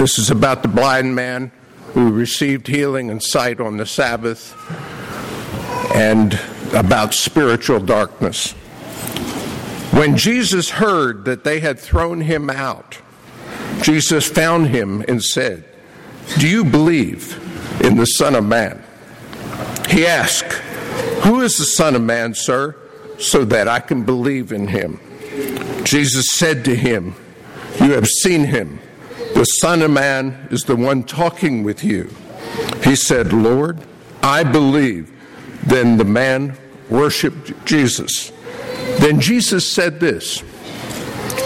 This is about the blind man who received healing and sight on the Sabbath and about spiritual darkness. When Jesus heard that they had thrown him out, Jesus found him and said, Do you believe in the Son of Man? He asked, Who is the Son of Man, sir, so that I can believe in him? Jesus said to him, You have seen him. The Son of Man is the one talking with you. He said, Lord, I believe. Then the man worshiped Jesus. Then Jesus said this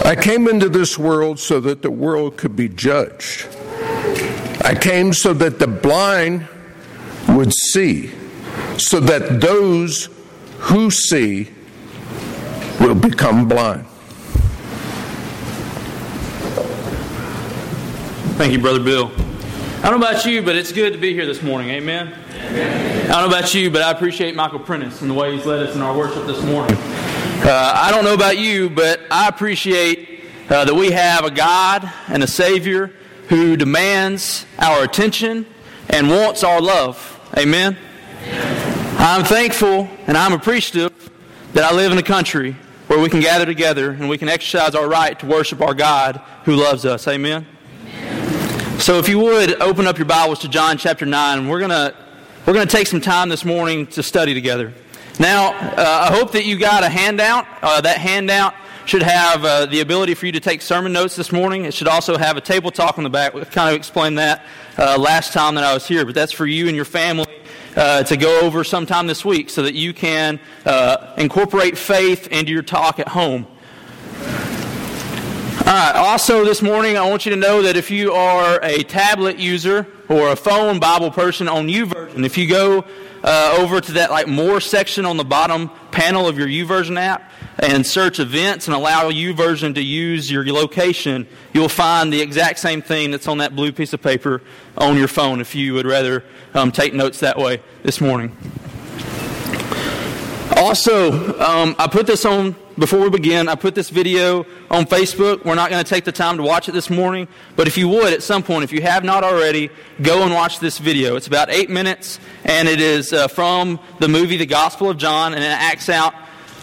I came into this world so that the world could be judged. I came so that the blind would see, so that those who see will become blind. Thank you, Brother Bill. I don't know about you, but it's good to be here this morning. Amen. Amen. I don't know about you, but I appreciate Michael Prentice and the way he's led us in our worship this morning. Uh, I don't know about you, but I appreciate uh, that we have a God and a Savior who demands our attention and wants our love. Amen. I'm thankful and I'm appreciative that I live in a country where we can gather together and we can exercise our right to worship our God who loves us. Amen. So if you would open up your Bibles to John chapter 9, we're going to we're to take some time this morning to study together. Now, uh, I hope that you got a handout. Uh, that handout should have uh, the ability for you to take sermon notes this morning. It should also have a table talk on the back. We kind of explained that uh, last time that I was here, but that's for you and your family uh, to go over sometime this week so that you can uh, incorporate faith into your talk at home. All right. Also, this morning, I want you to know that if you are a tablet user or a phone Bible person on YouVersion, if you go uh, over to that like more section on the bottom panel of your YouVersion app and search events and allow YouVersion to use your location, you'll find the exact same thing that's on that blue piece of paper on your phone. If you would rather um, take notes that way this morning. Also, um, I put this on before we begin. I put this video on Facebook. We're not going to take the time to watch it this morning, but if you would, at some point, if you have not already, go and watch this video. It's about eight minutes, and it is uh, from the movie The Gospel of John, and it acts out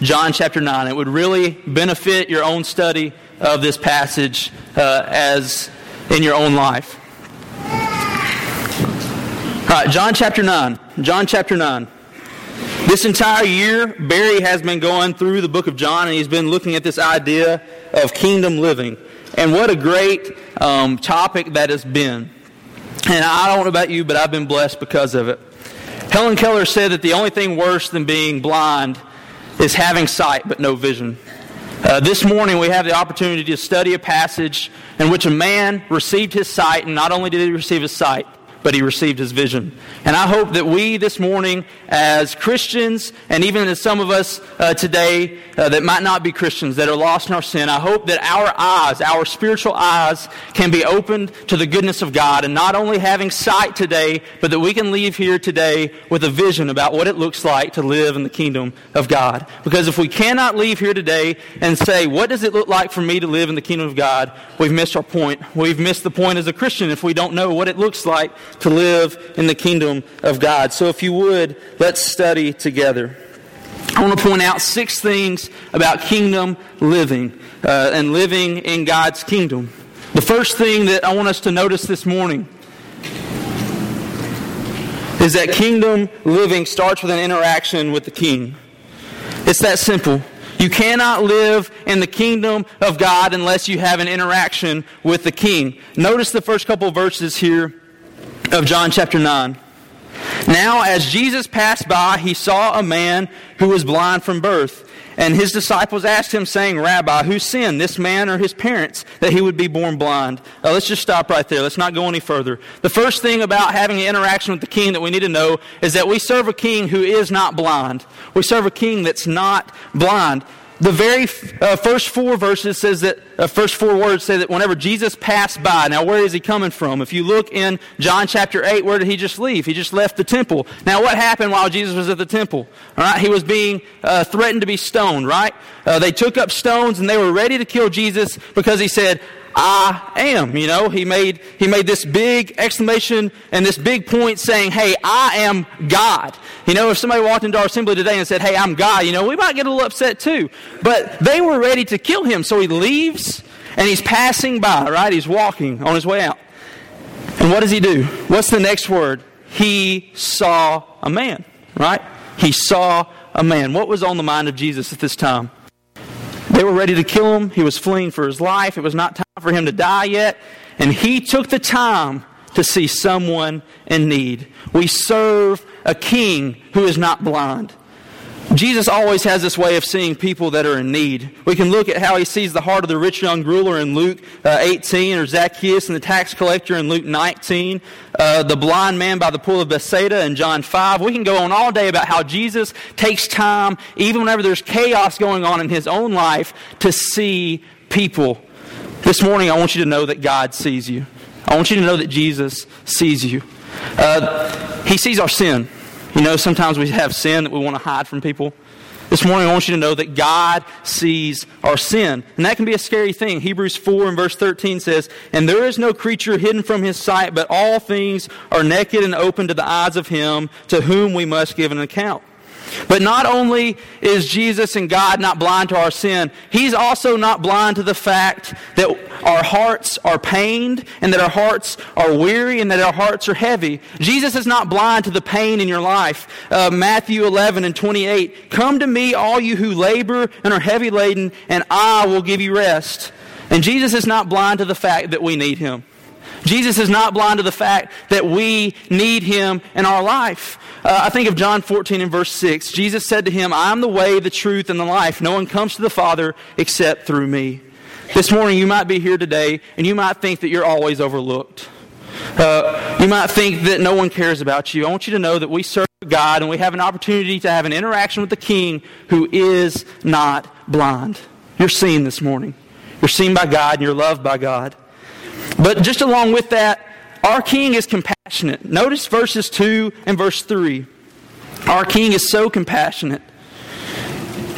John chapter 9. It would really benefit your own study of this passage uh, as in your own life. All right, John chapter 9. John chapter 9. This entire year, Barry has been going through the book of John and he's been looking at this idea of kingdom living. And what a great um, topic that has been. And I don't know about you, but I've been blessed because of it. Helen Keller said that the only thing worse than being blind is having sight but no vision. Uh, this morning, we have the opportunity to study a passage in which a man received his sight, and not only did he receive his sight, but he received his vision. And I hope that we this morning, as Christians, and even as some of us uh, today uh, that might not be Christians, that are lost in our sin, I hope that our eyes, our spiritual eyes, can be opened to the goodness of God, and not only having sight today, but that we can leave here today with a vision about what it looks like to live in the kingdom of God. Because if we cannot leave here today and say, what does it look like for me to live in the kingdom of God, we've missed our point. We've missed the point as a Christian if we don't know what it looks like to live in the kingdom of God. So if you would, let's study together. I want to point out six things about kingdom living uh, and living in God's kingdom. The first thing that I want us to notice this morning is that kingdom living starts with an interaction with the king. It's that simple. You cannot live in the kingdom of God unless you have an interaction with the king. Notice the first couple verses here of John chapter 9. Now, as Jesus passed by, he saw a man who was blind from birth. And his disciples asked him, saying, Rabbi, who sinned, this man or his parents, that he would be born blind? Uh, let's just stop right there. Let's not go any further. The first thing about having an interaction with the king that we need to know is that we serve a king who is not blind. We serve a king that's not blind the very uh, first four verses says that uh, first four words say that whenever jesus passed by now where is he coming from? If you look in john chapter 8 where did he just leave? He just left the temple. Now what happened while jesus was at the temple? All right he was being uh, threatened to be stoned right? Uh, they took up stones and they were ready to kill jesus because he said I am. You know, he made, he made this big exclamation and this big point saying, hey, I am God. You know, if somebody walked into our assembly today and said, hey, I'm God, you know, we might get a little upset too. But they were ready to kill him. So he leaves and he's passing by, right? He's walking on his way out. And what does he do? What's the next word? He saw a man, right? He saw a man. What was on the mind of Jesus at this time? They were ready to kill him. He was fleeing for his life. It was not time for him to die yet. And he took the time to see someone in need. We serve a king who is not blind. Jesus always has this way of seeing people that are in need. We can look at how he sees the heart of the rich young ruler in Luke uh, 18, or Zacchaeus and the tax collector in Luke 19, uh, the blind man by the pool of Bethsaida in John 5. We can go on all day about how Jesus takes time, even whenever there's chaos going on in his own life, to see people. This morning, I want you to know that God sees you. I want you to know that Jesus sees you. Uh, he sees our sin. You know, sometimes we have sin that we want to hide from people. This morning, I want you to know that God sees our sin. And that can be a scary thing. Hebrews 4 and verse 13 says, And there is no creature hidden from his sight, but all things are naked and open to the eyes of him to whom we must give an account. But not only is Jesus and God not blind to our sin, He's also not blind to the fact that our hearts are pained and that our hearts are weary and that our hearts are heavy. Jesus is not blind to the pain in your life. Uh, Matthew 11 and 28 Come to me, all you who labor and are heavy laden, and I will give you rest. And Jesus is not blind to the fact that we need Him. Jesus is not blind to the fact that we need Him in our life. Uh, I think of John 14 and verse 6. Jesus said to him, I am the way, the truth, and the life. No one comes to the Father except through me. This morning, you might be here today, and you might think that you're always overlooked. Uh, you might think that no one cares about you. I want you to know that we serve God, and we have an opportunity to have an interaction with the King who is not blind. You're seen this morning. You're seen by God, and you're loved by God. But just along with that, our king is compassionate. Notice verses 2 and verse 3. Our king is so compassionate.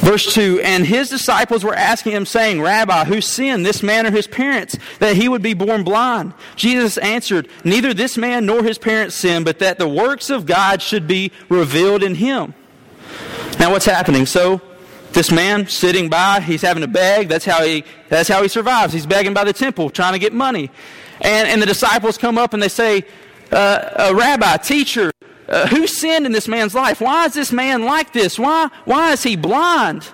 Verse 2 And his disciples were asking him, saying, Rabbi, who sinned, this man or his parents, that he would be born blind? Jesus answered, Neither this man nor his parents sinned, but that the works of God should be revealed in him. Now, what's happening? So, this man sitting by, he's having to beg. That's how he, that's how he survives. He's begging by the temple, trying to get money. And, and the disciples come up and they say, uh, uh, Rabbi, teacher, uh, who sinned in this man's life? Why is this man like this? Why, why is he blind?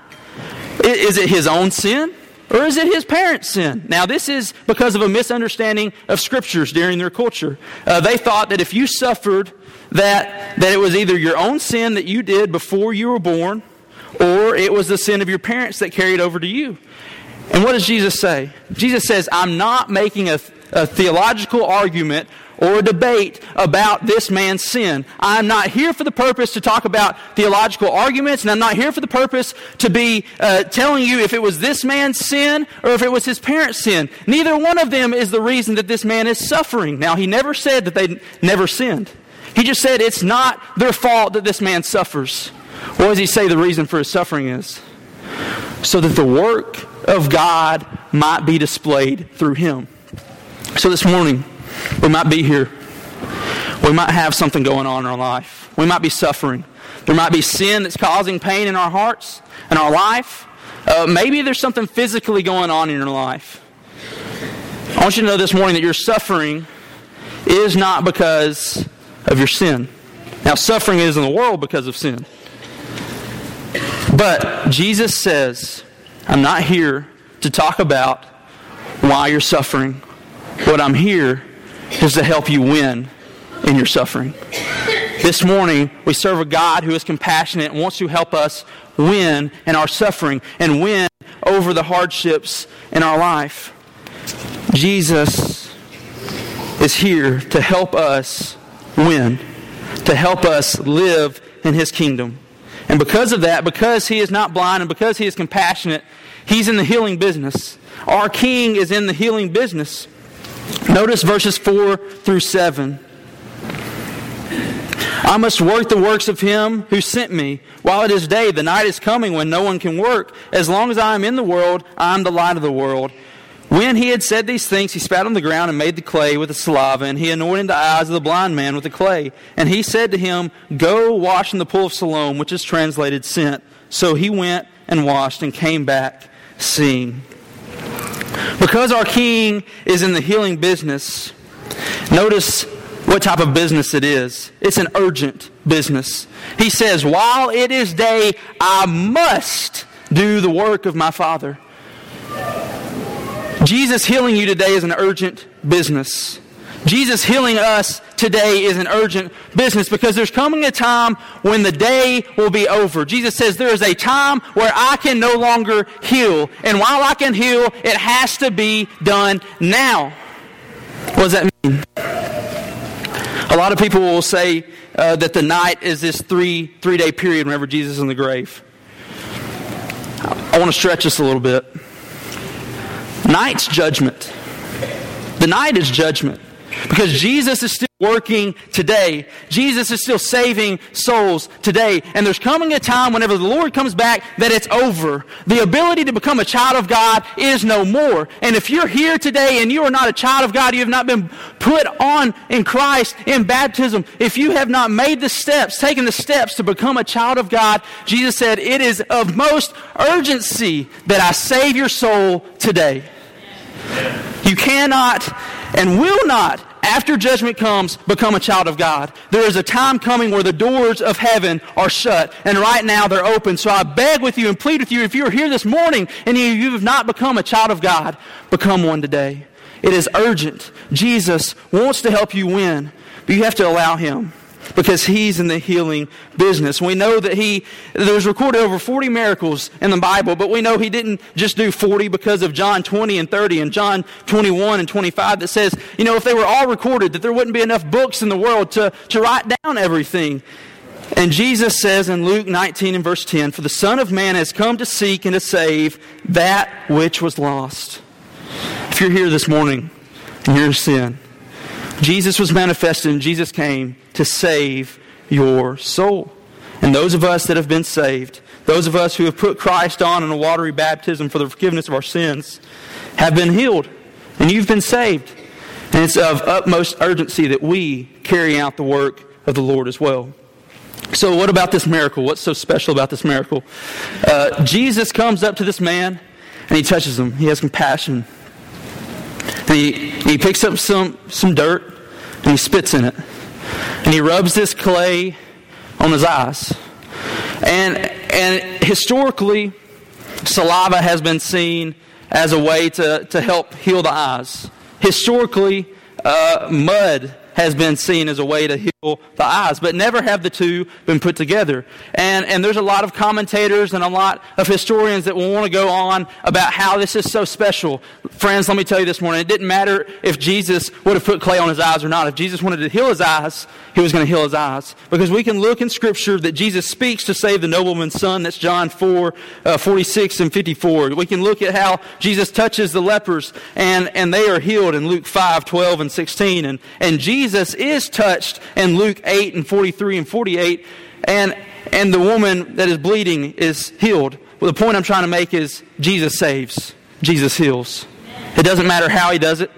Is it his own sin? Or is it his parents' sin? Now, this is because of a misunderstanding of scriptures during their culture. Uh, they thought that if you suffered, that, that it was either your own sin that you did before you were born, or it was the sin of your parents that carried over to you. And what does Jesus say? Jesus says, I'm not making a a theological argument or a debate about this man's sin. I'm not here for the purpose to talk about theological arguments, and I'm not here for the purpose to be uh, telling you if it was this man's sin or if it was his parents' sin. Neither one of them is the reason that this man is suffering. Now, he never said that they never sinned. He just said it's not their fault that this man suffers. What does he say the reason for his suffering is? So that the work of God might be displayed through him. So this morning, we might be here. We might have something going on in our life. We might be suffering. There might be sin that's causing pain in our hearts and our life. Uh, maybe there's something physically going on in your life. I want you to know this morning that your suffering is not because of your sin. Now, suffering is in the world because of sin. But Jesus says, I'm not here to talk about why you're suffering what I'm here is to help you win in your suffering. This morning, we serve a God who is compassionate and wants to help us win in our suffering and win over the hardships in our life. Jesus is here to help us win, to help us live in his kingdom. And because of that, because he is not blind and because he is compassionate, he's in the healing business. Our king is in the healing business. Notice verses 4 through 7. I must work the works of him who sent me while it is day. The night is coming when no one can work. As long as I am in the world, I am the light of the world. When he had said these things, he spat on the ground and made the clay with the saliva, and he anointed the eyes of the blind man with the clay. And he said to him, Go wash in the pool of Siloam, which is translated sent. So he went and washed and came back seeing. Because our king is in the healing business, notice what type of business it is. It's an urgent business. He says, While it is day, I must do the work of my Father. Jesus healing you today is an urgent business. Jesus healing us today is an urgent business because there's coming a time when the day will be over. Jesus says there is a time where I can no longer heal. And while I can heal, it has to be done now. What does that mean? A lot of people will say uh, that the night is this three three day period whenever Jesus is in the grave. I want to stretch this a little bit. Night's judgment. The night is judgment. Because Jesus is still working today. Jesus is still saving souls today. And there's coming a time whenever the Lord comes back that it's over. The ability to become a child of God is no more. And if you're here today and you are not a child of God, you have not been put on in Christ in baptism, if you have not made the steps, taken the steps to become a child of God, Jesus said, it is of most urgency that I save your soul today. You cannot and will not, after judgment comes, become a child of God. There is a time coming where the doors of heaven are shut, and right now they're open. So I beg with you and plead with you, if you are here this morning and you have not become a child of God, become one today. It is urgent. Jesus wants to help you win, but you have to allow Him because he's in the healing business. We know that he, there's recorded over 40 miracles in the Bible, but we know he didn't just do 40 because of John 20 and 30 and John 21 and 25 that says, you know, if they were all recorded, that there wouldn't be enough books in the world to, to write down everything. And Jesus says in Luke 19 and verse 10, For the Son of Man has come to seek and to save that which was lost. If you're here this morning and you're in sin, Jesus was manifested and Jesus came to save your soul. And those of us that have been saved, those of us who have put Christ on in a watery baptism for the forgiveness of our sins, have been healed. And you've been saved. And it's of utmost urgency that we carry out the work of the Lord as well. So, what about this miracle? What's so special about this miracle? Uh, Jesus comes up to this man and he touches him. He has compassion. And he, he picks up some, some dirt and he spits in it. And he rubs this clay on his eyes. And, and historically, saliva has been seen as a way to, to help heal the eyes. Historically, uh, mud has been seen as a way to heal the eyes, but never have the two been put together. And, and there's a lot of commentators and a lot of historians that will want to go on about how this is so special. Friends, let me tell you this morning, it didn't matter if Jesus would have put clay on his eyes or not. If Jesus wanted to heal his eyes, he was going to heal his eyes. Because we can look in Scripture that Jesus speaks to save the nobleman's son. That's John 4, uh, 46 and 54. We can look at how Jesus touches the lepers and, and they are healed in Luke 5, 12 and 16. And, and Jesus is touched in Luke 8 and 43 and 48. And, and the woman that is bleeding is healed. Well, the point I'm trying to make is Jesus saves. Jesus heals. It doesn't matter how he does it.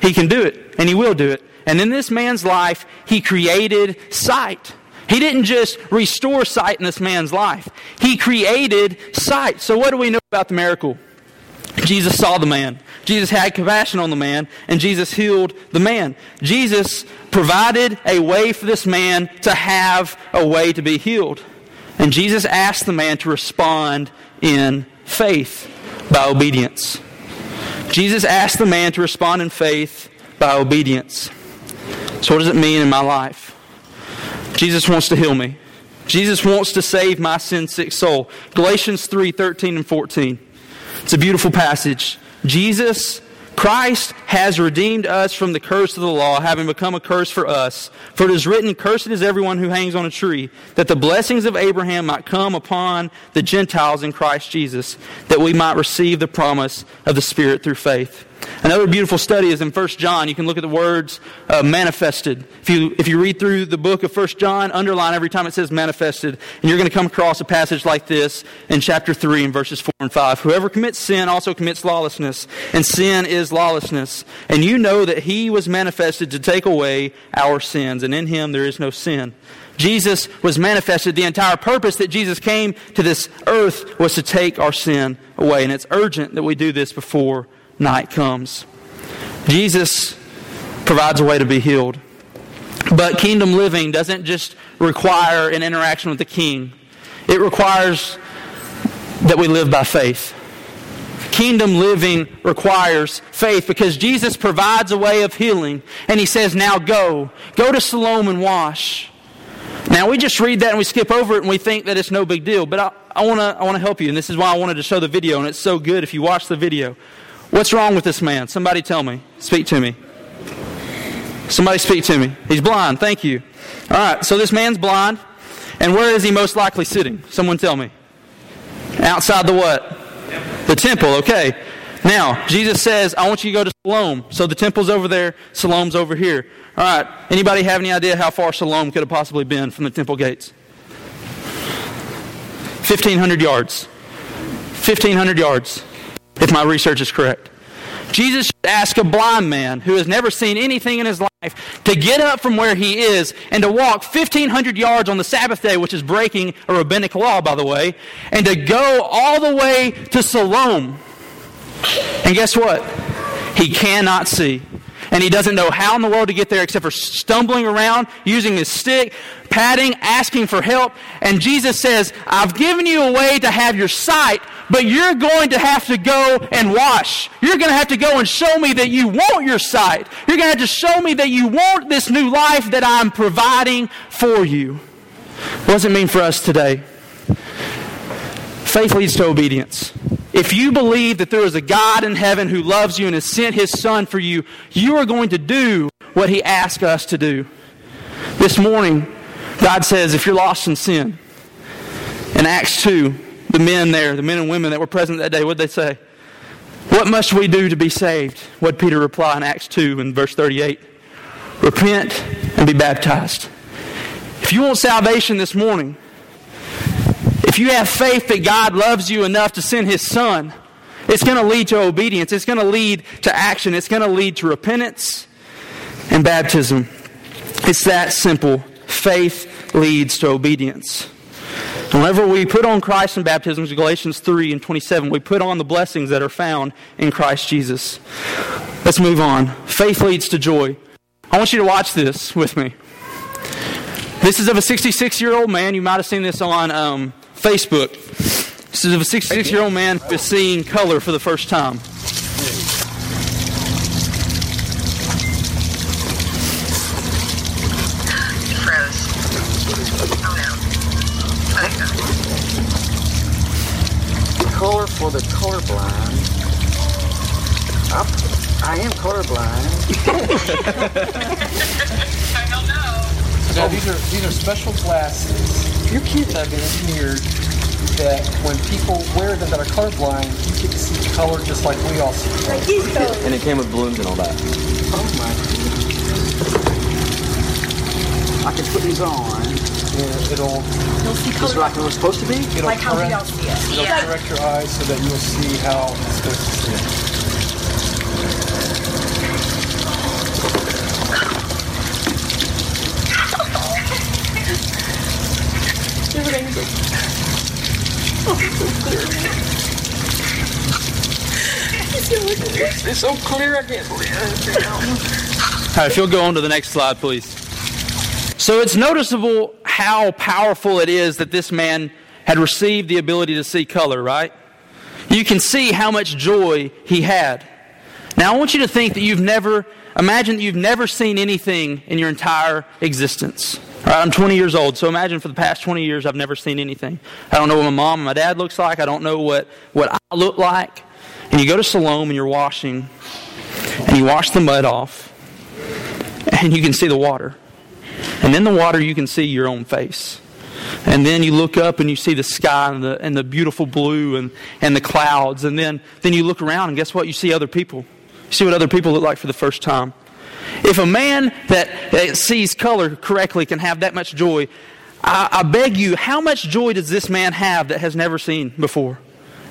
He can do it, and he will do it. And in this man's life, he created sight. He didn't just restore sight in this man's life, he created sight. So, what do we know about the miracle? Jesus saw the man. Jesus had compassion on the man, and Jesus healed the man. Jesus provided a way for this man to have a way to be healed. And Jesus asked the man to respond in faith by obedience. Jesus asked the man to respond in faith by obedience. So, what does it mean in my life? Jesus wants to heal me. Jesus wants to save my sin sick soul. Galatians 3 13 and 14. It's a beautiful passage. Jesus, Christ, has redeemed us from the curse of the law, having become a curse for us. For it is written, Cursed is everyone who hangs on a tree, that the blessings of Abraham might come upon the Gentiles in Christ Jesus, that we might receive the promise of the Spirit through faith. Another beautiful study is in 1 John. You can look at the words uh, manifested. If you, if you read through the book of 1 John, underline every time it says manifested, and you're going to come across a passage like this in chapter 3 in verses 4 and 5. Whoever commits sin also commits lawlessness, and sin is lawlessness. And you know that he was manifested to take away our sins, and in him there is no sin. Jesus was manifested. The entire purpose that Jesus came to this earth was to take our sin away. And it's urgent that we do this before night comes. Jesus provides a way to be healed. But kingdom living doesn't just require an interaction with the king, it requires that we live by faith. Kingdom living requires faith because Jesus provides a way of healing. And he says, Now go. Go to Siloam and wash. Now, we just read that and we skip over it and we think that it's no big deal. But I, I want to I wanna help you, and this is why I wanted to show the video, and it's so good if you watch the video. What's wrong with this man? Somebody tell me. Speak to me. Somebody speak to me. He's blind. Thank you. All right, so this man's blind. And where is he most likely sitting? Someone tell me. Outside the what? The temple, okay. Now, Jesus says, I want you to go to Siloam. So the temple's over there, Siloam's over here. All right. Anybody have any idea how far Siloam could have possibly been from the temple gates? 1,500 yards. 1,500 yards, if my research is correct. Jesus should ask a blind man who has never seen anything in his life to get up from where he is and to walk 1,500 yards on the Sabbath day, which is breaking a rabbinic law, by the way, and to go all the way to Siloam. And guess what? He cannot see and he doesn't know how in the world to get there except for stumbling around, using his stick, patting, asking for help. And Jesus says, I've given you a way to have your sight, but you're going to have to go and wash. You're going to have to go and show me that you want your sight. You're going to have to show me that you want this new life that I'm providing for you. What does it mean for us today? Faith leads to obedience. If you believe that there is a God in heaven who loves you and has sent his son for you, you are going to do what he asked us to do. This morning, God says, if you're lost in sin, in Acts 2, the men there, the men and women that were present that day, what did they say? What must we do to be saved? What did Peter replied in Acts 2 in verse 38 Repent and be baptized. If you want salvation this morning, if you have faith that God loves you enough to send His Son, it's going to lead to obedience. It's going to lead to action. It's going to lead to repentance and baptism. It's that simple. Faith leads to obedience. Whenever we put on Christ in baptism, Galatians 3 and 27, we put on the blessings that are found in Christ Jesus. Let's move on. Faith leads to joy. I want you to watch this with me. This is of a 66 year old man. You might have seen this on um, Facebook. This is of a 66 year old man who is seeing color for the first time. Color for the colorblind. Oh, I am colorblind. I don't know. Now these are these are special glasses your kids have been engineered that when people wear them that are colorblind, you get to see color just like we all see. Color. And it came with balloons and all that. Oh my I can put these on. Yeah, it'll. You'll see color. Just like it was supposed to be. It'll like how correct, we all see it. It'll Yeah. correct your eyes so that you'll see how it's supposed to see. It's so clear I can't believe it. All right, if you'll go on to the next slide, please. So it's noticeable how powerful it is that this man had received the ability to see color, right? You can see how much joy he had. Now, I want you to think that you've never, imagine that you've never seen anything in your entire existence. I'm 20 years old, so imagine for the past 20 years I've never seen anything. I don't know what my mom and my dad looks like. I don't know what, what I look like. And you go to Siloam and you're washing, and you wash the mud off, and you can see the water. And in the water, you can see your own face. And then you look up and you see the sky and the, and the beautiful blue and, and the clouds. And then, then you look around and guess what? You see other people. see what other people look like for the first time. If a man that, that sees color correctly can have that much joy, I, I beg you, how much joy does this man have that has never seen before?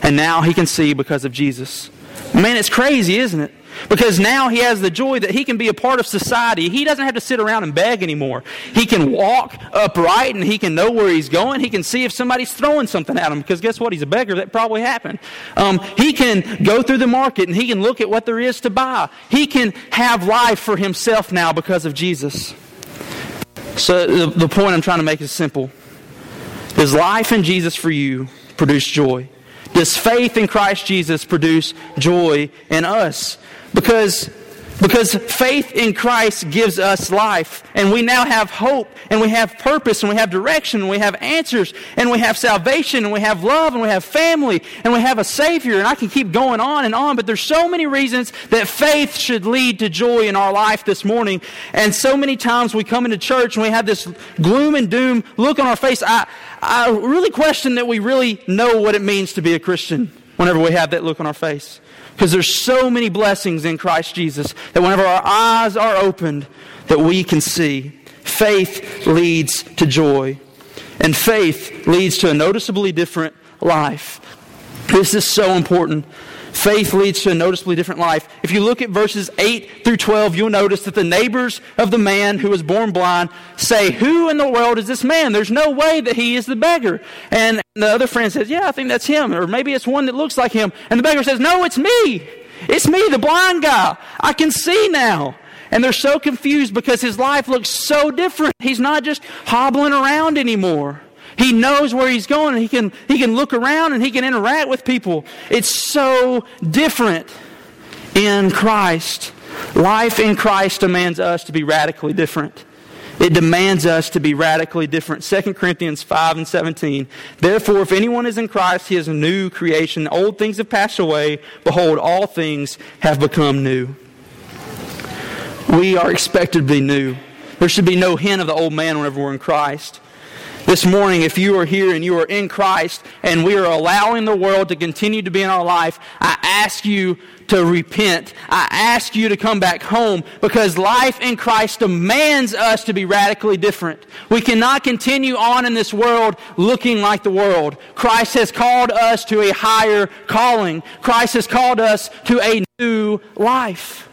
And now he can see because of Jesus. Man, it's crazy, isn't it? Because now he has the joy that he can be a part of society. He doesn't have to sit around and beg anymore. He can walk upright and he can know where he's going. He can see if somebody's throwing something at him because guess what? He's a beggar. That probably happened. Um, he can go through the market and he can look at what there is to buy. He can have life for himself now because of Jesus. So the, the point I'm trying to make is simple. Does life in Jesus for you produce joy? Does faith in Christ Jesus produce joy in us? Because, because faith in Christ gives us life. And we now have hope, and we have purpose, and we have direction, and we have answers, and we have salvation, and we have love, and we have family, and we have a Savior. And I can keep going on and on, but there's so many reasons that faith should lead to joy in our life this morning. And so many times we come into church and we have this gloom and doom look on our face. I, I really question that we really know what it means to be a Christian whenever we have that look on our face. Because there's so many blessings in Christ Jesus that whenever our eyes are opened, that we can see. Faith leads to joy. And faith leads to a noticeably different life. This is so important. Faith leads to a noticeably different life. If you look at verses 8 through 12, you'll notice that the neighbors of the man who was born blind say, Who in the world is this man? There's no way that he is the beggar. And the other friend says, Yeah, I think that's him. Or maybe it's one that looks like him. And the beggar says, No, it's me. It's me, the blind guy. I can see now. And they're so confused because his life looks so different. He's not just hobbling around anymore. He knows where he's going and he can, he can look around and he can interact with people. It's so different in Christ. Life in Christ demands us to be radically different. It demands us to be radically different. 2 Corinthians 5 and 17. Therefore, if anyone is in Christ, he is a new creation. Old things have passed away. Behold, all things have become new. We are expected to be new. There should be no hint of the old man whenever we're in Christ. This morning, if you are here and you are in Christ and we are allowing the world to continue to be in our life, I ask you to repent. I ask you to come back home because life in Christ demands us to be radically different. We cannot continue on in this world looking like the world. Christ has called us to a higher calling. Christ has called us to a new life.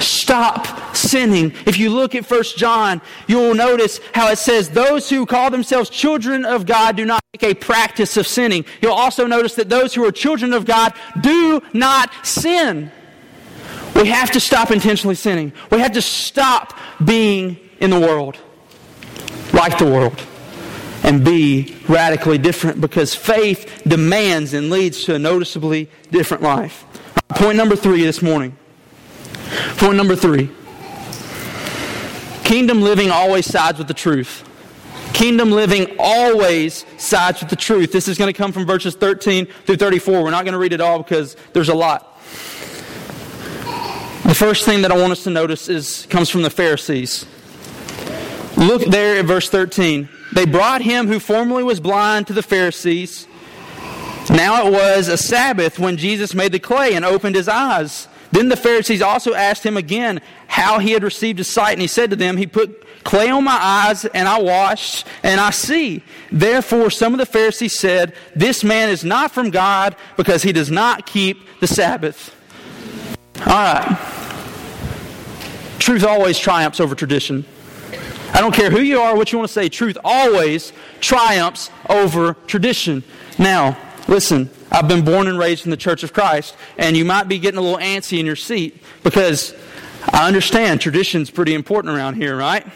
Stop sinning. If you look at 1 John, you will notice how it says, Those who call themselves children of God do not make a practice of sinning. You'll also notice that those who are children of God do not sin. We have to stop intentionally sinning. We have to stop being in the world, like the world, and be radically different because faith demands and leads to a noticeably different life. Point number three this morning Point number three kingdom living always sides with the truth. Kingdom living always sides with the truth. This is going to come from verses 13 through 34. We're not going to read it all because there's a lot. The first thing that I want us to notice is comes from the Pharisees. Look there at verse 13. They brought him who formerly was blind to the Pharisees. Now it was a Sabbath when Jesus made the clay and opened his eyes. Then the Pharisees also asked him again how he had received his sight, and he said to them, He put clay on my eyes, and I washed, and I see. Therefore, some of the Pharisees said, This man is not from God because he does not keep the Sabbath. All right. Truth always triumphs over tradition. I don't care who you are, what you want to say, truth always triumphs over tradition. Now, listen, I've been born and raised in the Church of Christ, and you might be getting a little antsy in your seat because I understand tradition's pretty important around here, right?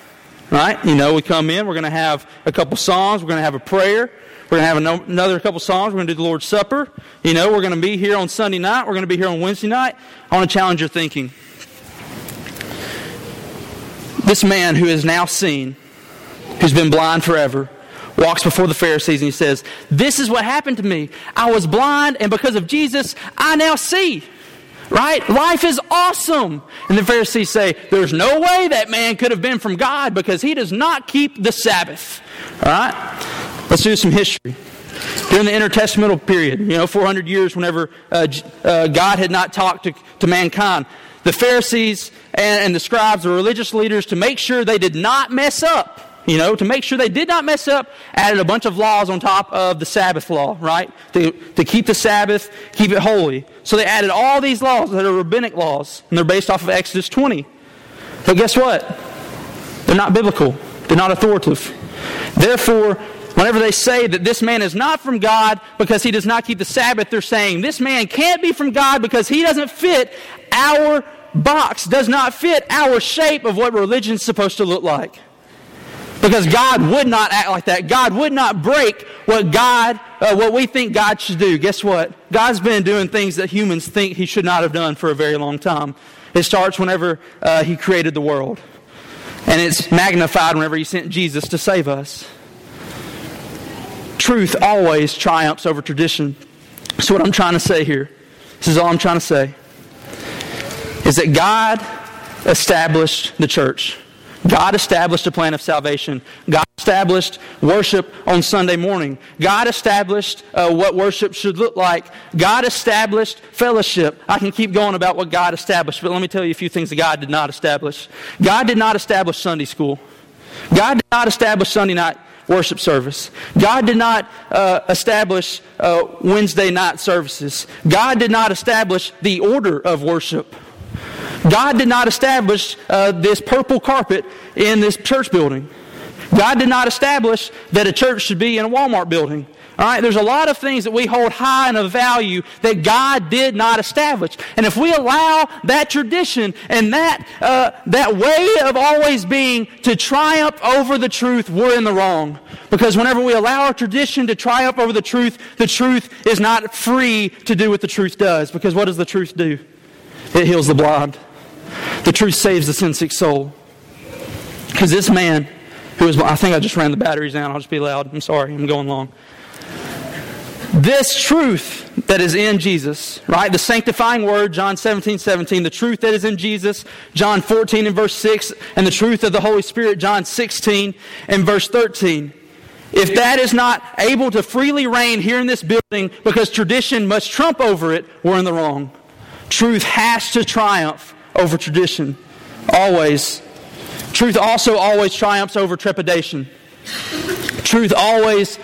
Right? You know, we come in, we're going to have a couple songs, we're going to have a prayer, we're going to have another couple songs, we're going to do the Lord's Supper. You know, we're going to be here on Sunday night, we're going to be here on Wednesday night. I want to challenge your thinking. This man who is now seen, who's been blind forever, walks before the Pharisees and he says, This is what happened to me. I was blind, and because of Jesus, I now see. Right? Life is awesome. And the Pharisees say, There's no way that man could have been from God because he does not keep the Sabbath. All right? Let's do some history. During the intertestamental period, you know, 400 years, whenever uh, uh, God had not talked to, to mankind, the Pharisees and, and the scribes, the religious leaders, to make sure they did not mess up you know, to make sure they did not mess up, added a bunch of laws on top of the Sabbath law, right? To, to keep the Sabbath, keep it holy. So they added all these laws that are rabbinic laws, and they're based off of Exodus 20. But guess what? They're not biblical, they're not authoritative. Therefore, whenever they say that this man is not from God because he does not keep the Sabbath, they're saying this man can't be from God because he doesn't fit our box, does not fit our shape of what religion is supposed to look like. Because God would not act like that. God would not break what God, uh, what we think God should do. Guess what? God's been doing things that humans think He should not have done for a very long time. It starts whenever uh, He created the world, and it's magnified whenever He sent Jesus to save us. Truth always triumphs over tradition. So what I'm trying to say here, this is all I'm trying to say, is that God established the church. God established a plan of salvation. God established worship on Sunday morning. God established uh, what worship should look like. God established fellowship. I can keep going about what God established, but let me tell you a few things that God did not establish. God did not establish Sunday school. God did not establish Sunday night worship service. God did not uh, establish uh, Wednesday night services. God did not establish the order of worship. God did not establish uh, this purple carpet in this church building. God did not establish that a church should be in a Walmart building. All right, there's a lot of things that we hold high in a value that God did not establish. And if we allow that tradition and that, uh, that way of always being to triumph over the truth, we're in the wrong. Because whenever we allow our tradition to triumph over the truth, the truth is not free to do what the truth does. Because what does the truth do? It heals the blind. The truth saves the sin sick soul. Because this man, who was, I think I just ran the batteries down. I'll just be loud. I'm sorry, I'm going long. This truth that is in Jesus, right? The sanctifying word, John 17, 17. The truth that is in Jesus, John 14 and verse 6. And the truth of the Holy Spirit, John 16 and verse 13. If that is not able to freely reign here in this building because tradition must trump over it, we're in the wrong. Truth has to triumph over tradition. Always. Truth also always triumphs over trepidation. Truth always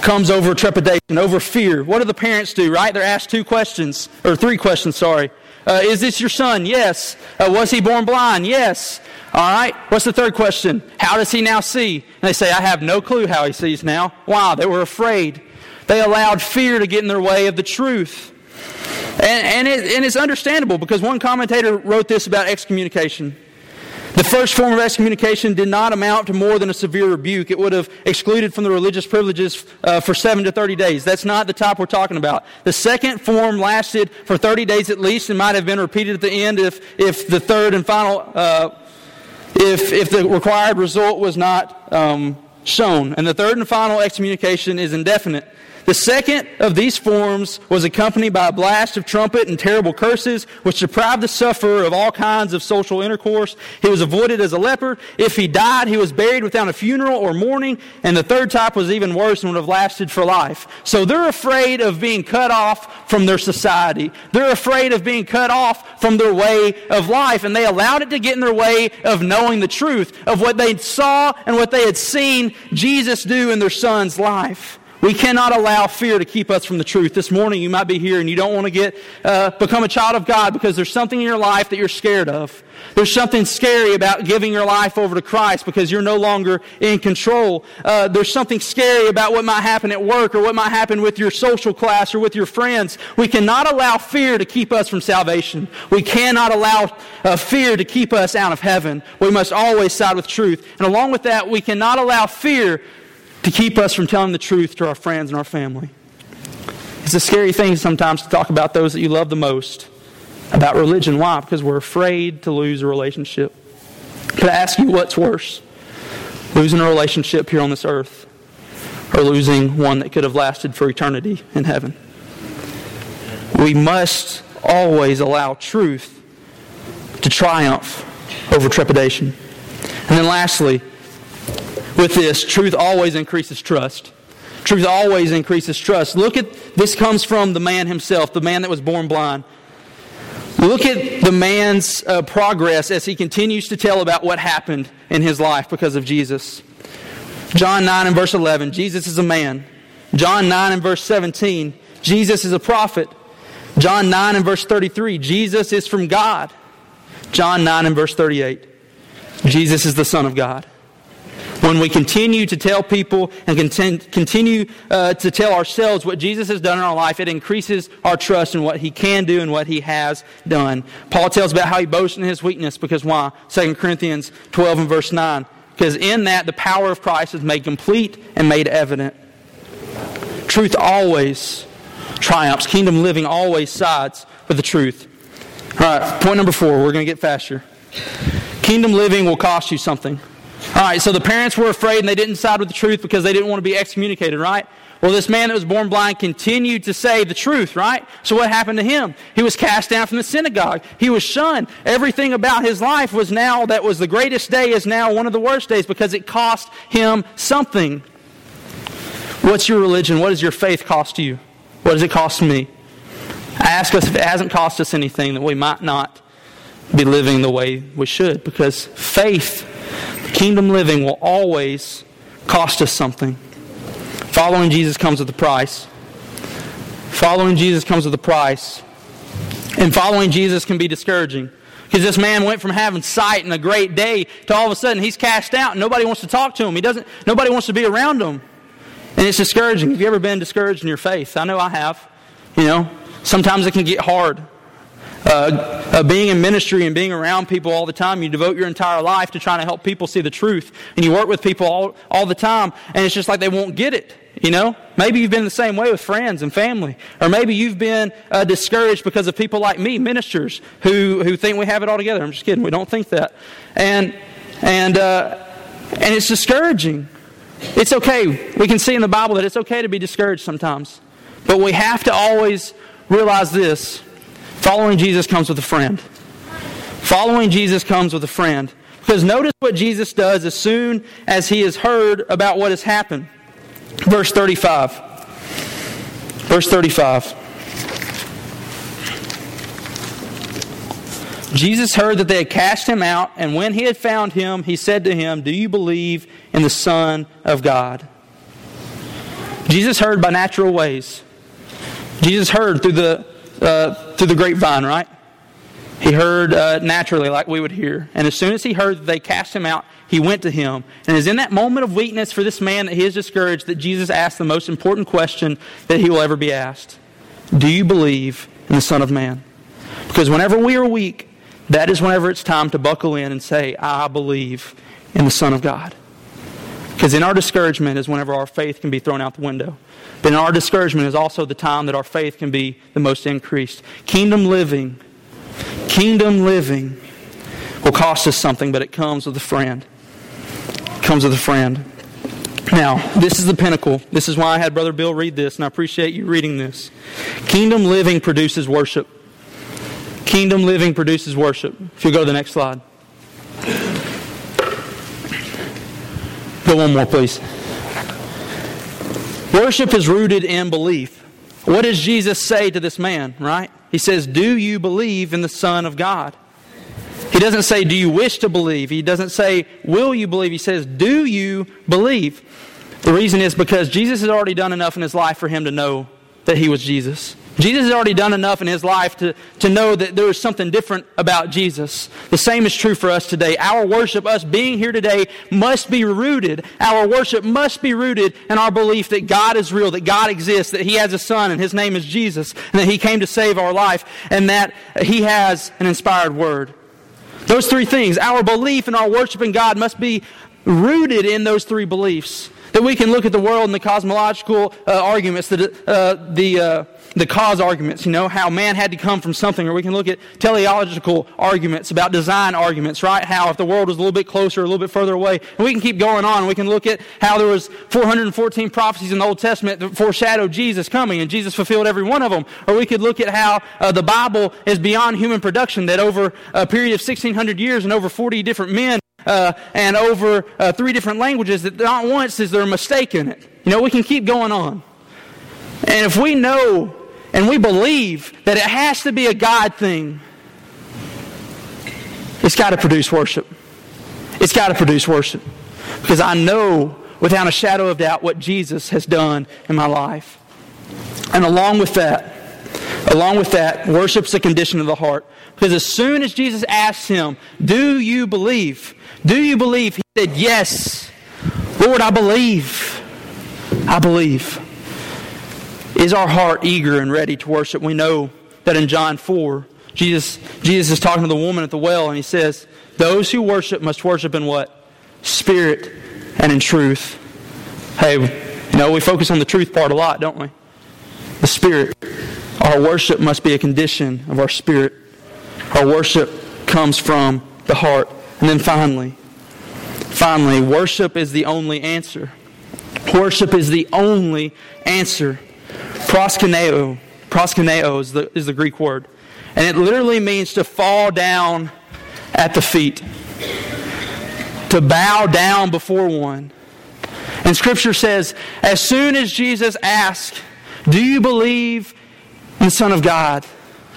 comes over trepidation, over fear. What do the parents do, right? They're asked two questions, or three questions, sorry. Uh, is this your son? Yes. Uh, was he born blind? Yes. All right. What's the third question? How does he now see? And they say, I have no clue how he sees now. Wow, they were afraid. They allowed fear to get in their way of the truth. And, and, it, and it's understandable because one commentator wrote this about excommunication. The first form of excommunication did not amount to more than a severe rebuke. It would have excluded from the religious privileges uh, for 7 to 30 days. That's not the type we're talking about. The second form lasted for 30 days at least and might have been repeated at the end if, if the third and final, uh, if, if the required result was not um, shown. And the third and final excommunication is indefinite. The second of these forms was accompanied by a blast of trumpet and terrible curses, which deprived the sufferer of all kinds of social intercourse. He was avoided as a leper. If he died, he was buried without a funeral or mourning. And the third type was even worse and would have lasted for life. So they're afraid of being cut off from their society. They're afraid of being cut off from their way of life. And they allowed it to get in their way of knowing the truth of what they saw and what they had seen Jesus do in their son's life. We cannot allow fear to keep us from the truth. This morning you might be here and you don't want to get uh, become a child of God because there's something in your life that you're scared of. There's something scary about giving your life over to Christ because you're no longer in control. Uh, there's something scary about what might happen at work or what might happen with your social class or with your friends. We cannot allow fear to keep us from salvation. We cannot allow uh, fear to keep us out of heaven. We must always side with truth. And along with that, we cannot allow fear to keep us from telling the truth to our friends and our family. It's a scary thing sometimes to talk about those that you love the most, about religion. Why? Because we're afraid to lose a relationship. Could I ask you what's worse? Losing a relationship here on this earth, or losing one that could have lasted for eternity in heaven? We must always allow truth to triumph over trepidation. And then lastly, with this, truth always increases trust. Truth always increases trust. Look at this comes from the man himself, the man that was born blind. Look at the man's uh, progress as he continues to tell about what happened in his life because of Jesus. John 9 and verse 11, Jesus is a man. John 9 and verse 17, Jesus is a prophet. John 9 and verse 33, Jesus is from God. John 9 and verse 38, Jesus is the Son of God. When we continue to tell people and continue uh, to tell ourselves what Jesus has done in our life, it increases our trust in what He can do and what He has done. Paul tells about how he boasts in his weakness because why? 2 Corinthians 12 and verse 9. Because in that the power of Christ is made complete and made evident. Truth always triumphs. Kingdom living always sides with the truth. All right, point number four. We're going to get faster. Kingdom living will cost you something. All right, so the parents were afraid and they didn't side with the truth because they didn't want to be excommunicated, right? Well, this man that was born blind continued to say the truth, right? So what happened to him? He was cast down from the synagogue. He was shunned. Everything about his life was now, that was the greatest day, is now one of the worst days because it cost him something. What's your religion? What does your faith cost you? What does it cost me? I ask us if it hasn't cost us anything that we might not be living the way we should because faith, kingdom living, will always cost us something. Following Jesus comes with a price. Following Jesus comes with a price. And following Jesus can be discouraging. Because this man went from having sight and a great day to all of a sudden he's cast out and nobody wants to talk to him. He doesn't, nobody wants to be around him. And it's discouraging. Have you ever been discouraged in your faith? I know I have. You know, sometimes it can get hard. Uh, uh, being in ministry and being around people all the time, you devote your entire life to trying to help people see the truth. And you work with people all, all the time, and it's just like they won't get it. You know? Maybe you've been the same way with friends and family. Or maybe you've been uh, discouraged because of people like me, ministers, who, who think we have it all together. I'm just kidding. We don't think that. And, and, uh, and it's discouraging. It's okay. We can see in the Bible that it's okay to be discouraged sometimes. But we have to always realize this following Jesus comes with a friend. Following Jesus comes with a friend. Because notice what Jesus does as soon as he has heard about what has happened. Verse 35. Verse 35. Jesus heard that they had cast him out, and when he had found him, he said to him, Do you believe in the Son of God? Jesus heard by natural ways. Jesus heard through the, uh, through the grapevine, right? He heard uh, naturally, like we would hear. And as soon as he heard that they cast him out, he went to him. And it is in that moment of weakness for this man that he is discouraged that Jesus asked the most important question that he will ever be asked Do you believe in the Son of Man? Because whenever we are weak, that is whenever it's time to buckle in and say, I believe in the Son of God. Because in our discouragement is whenever our faith can be thrown out the window. But in our discouragement is also the time that our faith can be the most increased. Kingdom living, kingdom living will cost us something, but it comes with a friend. It comes with a friend. Now, this is the pinnacle. This is why I had Brother Bill read this, and I appreciate you reading this. Kingdom living produces worship. Kingdom living produces worship. If you go to the next slide. Go one more, please. Worship is rooted in belief. What does Jesus say to this man, right? He says, Do you believe in the Son of God? He doesn't say, Do you wish to believe? He doesn't say, Will you believe? He says, Do you believe? The reason is because Jesus has already done enough in his life for him to know that he was Jesus. Jesus has already done enough in his life to, to know that there is something different about Jesus. The same is true for us today. Our worship, us being here today, must be rooted. Our worship must be rooted in our belief that God is real, that God exists, that He has a Son, and His name is Jesus, and that He came to save our life, and that He has an inspired Word. Those three things, our belief and our worship in God must be rooted in those three beliefs. That we can look at the world and the cosmological uh, arguments, the, uh, the, uh, the cause arguments, you know, how man had to come from something, or we can look at teleological arguments about design arguments, right? How if the world was a little bit closer, a little bit further away, and we can keep going on. We can look at how there was 414 prophecies in the Old Testament that foreshadowed Jesus coming, and Jesus fulfilled every one of them. Or we could look at how uh, the Bible is beyond human production, that over a period of 1600 years and over 40 different men uh, and over uh, three different languages that not once is there a mistake in it. You know, we can keep going on. And if we know and we believe that it has to be a God thing, It's got to produce worship. It's got to produce worship. Because I know without a shadow of doubt what Jesus has done in my life. And along with that, along with that, worship's a condition of the heart. Because as soon as Jesus asked him, Do you believe? Do you believe? He said, Yes. Lord, I believe. I believe. Is our heart eager and ready to worship? We know that in John 4, Jesus, Jesus is talking to the woman at the well, and he says, Those who worship must worship in what? Spirit and in truth. Hey, you know, we focus on the truth part a lot, don't we? The Spirit. Our worship must be a condition of our spirit. Our worship comes from the heart. And then finally, finally, worship is the only answer. Worship is the only answer. Proskuneo, proskuneo is the, is the Greek word. And it literally means to fall down at the feet, to bow down before one. And Scripture says, as soon as Jesus asked, Do you believe the Son of God?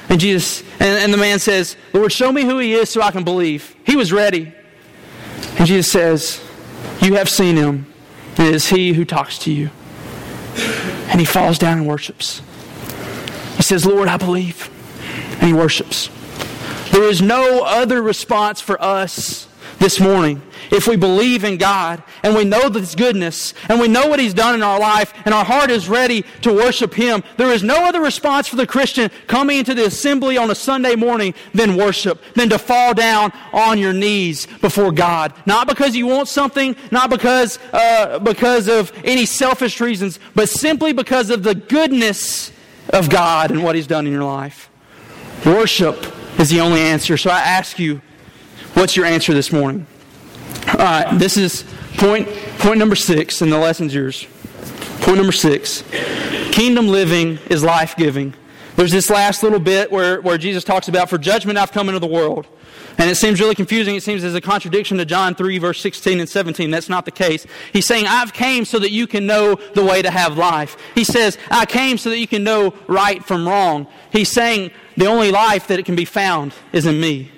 And Jesus, and, and the man says, Lord, show me who he is so I can believe. He was ready. And Jesus says, You have seen him. It is he who talks to you. And he falls down and worships. He says, Lord, I believe. And he worships. There is no other response for us this morning if we believe in God and we know His goodness and we know what He's done in our life and our heart is ready to worship Him, there is no other response for the Christian coming into the assembly on a Sunday morning than worship, than to fall down on your knees before God. Not because you want something, not because, uh, because of any selfish reasons, but simply because of the goodness of God and what He's done in your life. Worship is the only answer. So I ask you, what's your answer this morning? All right, this is point, point number six, and the lesson's yours. Point number six Kingdom living is life giving. There's this last little bit where, where Jesus talks about, For judgment I've come into the world. And it seems really confusing. It seems as a contradiction to John 3, verse 16 and 17. That's not the case. He's saying, I've came so that you can know the way to have life. He says, I came so that you can know right from wrong. He's saying, the only life that it can be found is in me.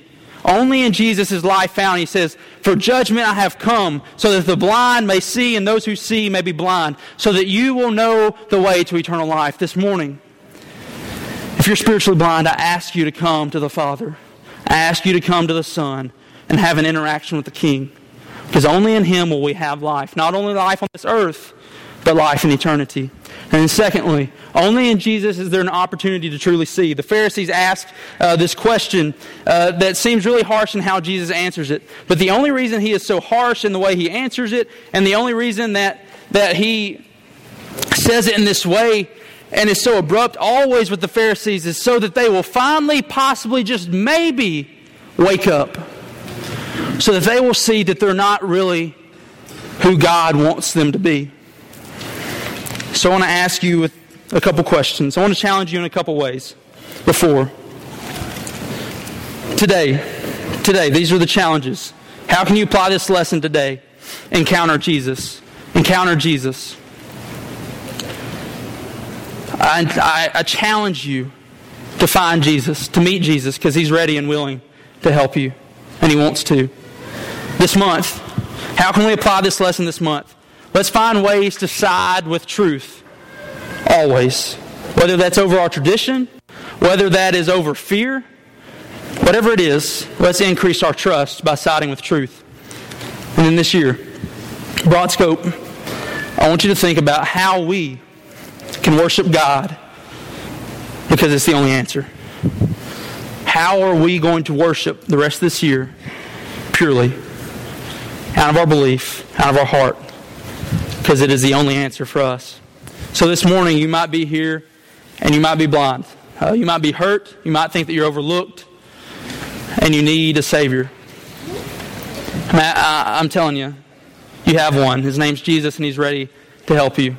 Only in Jesus is life found. He says, For judgment I have come, so that the blind may see, and those who see may be blind, so that you will know the way to eternal life. This morning, if you're spiritually blind, I ask you to come to the Father. I ask you to come to the Son and have an interaction with the King. Because only in Him will we have life. Not only life on this earth, but life in eternity. And secondly, only in Jesus is there an opportunity to truly see. The Pharisees ask uh, this question uh, that seems really harsh in how Jesus answers it. But the only reason he is so harsh in the way he answers it, and the only reason that, that he says it in this way and is so abrupt always with the Pharisees is so that they will finally, possibly, just maybe wake up. So that they will see that they're not really who God wants them to be. So I want to ask you a couple questions. I want to challenge you in a couple ways before. Today, today, these are the challenges. How can you apply this lesson today? Encounter Jesus. Encounter Jesus. I, I, I challenge you to find Jesus, to meet Jesus, because he's ready and willing to help you, and he wants to. This month, how can we apply this lesson this month? Let's find ways to side with truth. Always. Whether that's over our tradition, whether that is over fear, whatever it is, let's increase our trust by siding with truth. And then this year, broad scope, I want you to think about how we can worship God because it's the only answer. How are we going to worship the rest of this year purely out of our belief, out of our heart? Because it is the only answer for us. So this morning, you might be here and you might be blind. Uh, you might be hurt. You might think that you're overlooked and you need a Savior. I, I'm telling you, you have one. His name's Jesus and He's ready to help you.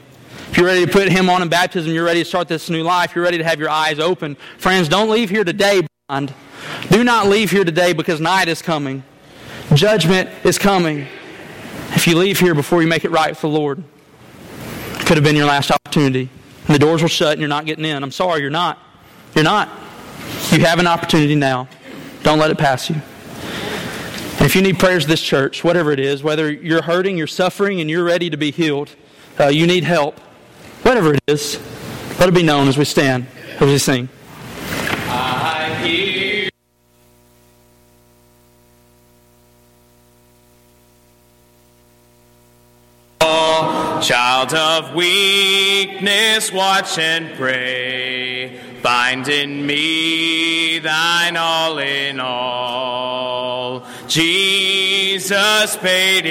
If you're ready to put Him on in baptism, you're ready to start this new life, you're ready to have your eyes open. Friends, don't leave here today blind. Do not leave here today because night is coming. Judgment is coming. If you leave here before you make it right with the Lord, it could have been your last opportunity. And the doors will shut and you're not getting in. I'm sorry, you're not. You're not. You have an opportunity now. Don't let it pass you. And if you need prayers this church, whatever it is, whether you're hurting, you're suffering, and you're ready to be healed, uh, you need help, whatever it is, let it be known as we stand, as we sing. Child of weakness, watch and pray. Find in me thine all in all. Jesus paid